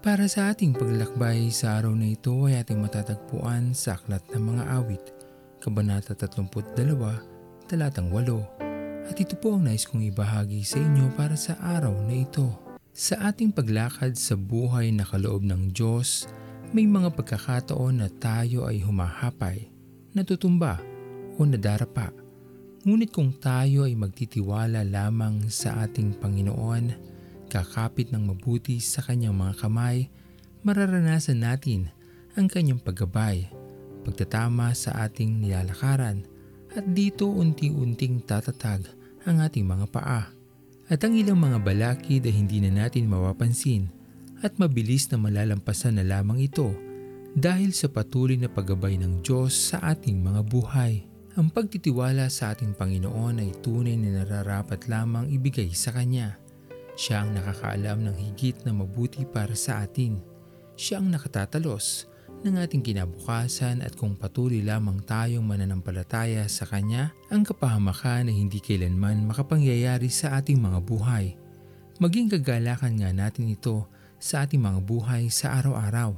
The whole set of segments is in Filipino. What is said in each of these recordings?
Para sa ating paglalakbay sa araw na ito ay ating matatagpuan sa Aklat ng Mga Awit, Kabanata 32, Talatang 8. At ito po ang nais kong ibahagi sa inyo para sa araw na ito. Sa ating paglakad sa buhay na kaloob ng Diyos, may mga pagkakataon na tayo ay humahapay, natutumba o nadarapa. Ngunit kung tayo ay magtitiwala lamang sa ating Panginoon, kakapit ng mabuti sa kanyang mga kamay, mararanasan natin ang kanyang paggabay, pagtatama sa ating nilalakaran at dito unti-unting tatatag ang ating mga paa. At ang ilang mga balakid ay hindi na natin mapapansin at mabilis na malalampasan na lamang ito dahil sa patuloy na paggabay ng Diyos sa ating mga buhay. Ang pagtitiwala sa ating Panginoon ay tunay na nararapat lamang ibigay sa Kanya siya ang nakakaalam ng higit na mabuti para sa atin. Siya ang nakatatalos ng ating kinabukasan at kung patuloy lamang tayong mananampalataya sa Kanya, ang kapahamakan na hindi kailanman makapangyayari sa ating mga buhay. Maging kagalakan nga natin ito sa ating mga buhay sa araw-araw.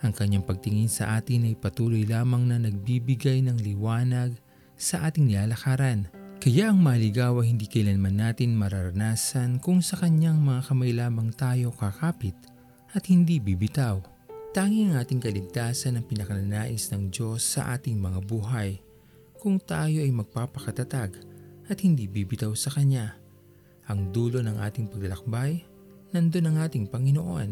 Ang kanyang pagtingin sa atin ay patuloy lamang na nagbibigay ng liwanag sa ating nilalakaran kaya ang maligaw ay hindi kailanman natin mararanasan kung sa kanyang mga kamay lamang tayo kakapit at hindi bibitaw. Tanging ang ating kaligtasan ang pinakananais ng Diyos sa ating mga buhay kung tayo ay magpapakatatag at hindi bibitaw sa Kanya. Ang dulo ng ating paglalakbay, nandun ang ating Panginoon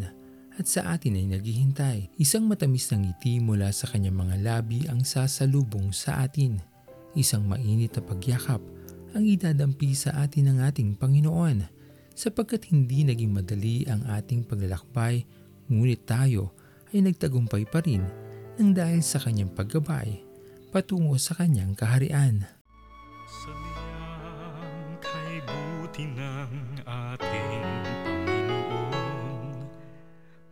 at sa atin ay naghihintay. Isang matamis na ngiti mula sa kanyang mga labi ang sasalubong sa atin. Isang mainit na pagyakap ang idadampi sa atin ng ating Panginoon sapagkat hindi naging madali ang ating paglalakbay ngunit tayo ay nagtagumpay pa rin nang dahil sa kanyang paggabay patungo sa kanyang kaharian. Sa liyang kay buti ng ating Panginoon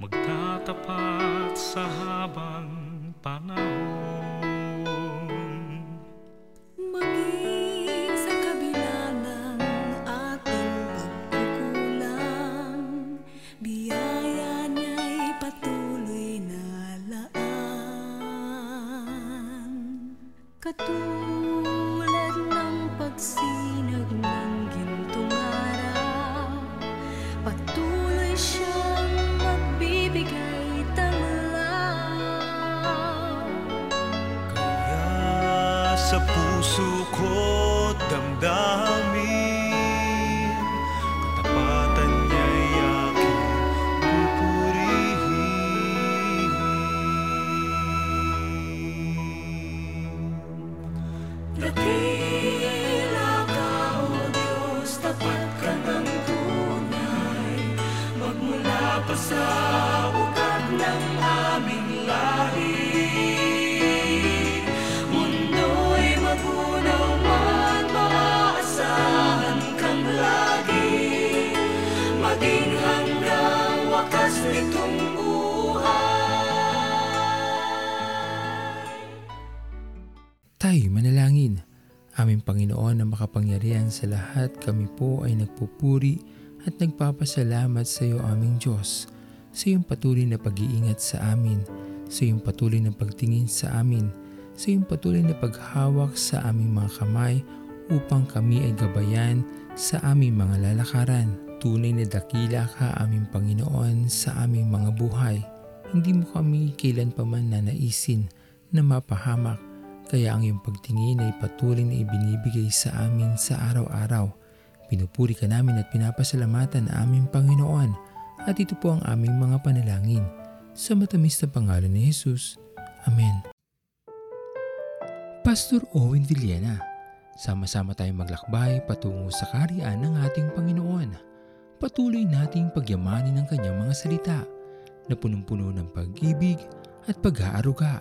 Magtatapat sa habang panahon Katulad ng pagsinag ng gintong araw, patuloy siyang magbibigay tanglaw. Kaya sa puso ko Tayo manalangin. Aming Panginoon na makapangyarihan sa lahat, kami po ay nagpupuri at nagpapasalamat sa iyo aming Diyos sa iyong patuloy na pag-iingat sa amin, sa iyong patuloy na pagtingin sa amin, sa iyong patuloy na paghawak sa aming mga kamay upang kami ay gabayan sa aming mga lalakaran. Tunay na dakila ka aming Panginoon sa aming mga buhay. Hindi mo kami kailan pa man nanaisin na mapahamak kaya ang iyong pagtingin ay patuloy na ibinibigay sa amin sa araw-araw. Pinupuri ka namin at pinapasalamatan na aming Panginoon at ito po ang aming mga panalangin. Sa matamis na pangalan ni Jesus. Amen. Pastor Owen Villena, sama-sama tayong maglakbay patungo sa kariyan ng ating Panginoon. Patuloy nating pagyamanin ang kanyang mga salita na punong-puno ng pag-ibig at pag-aaruga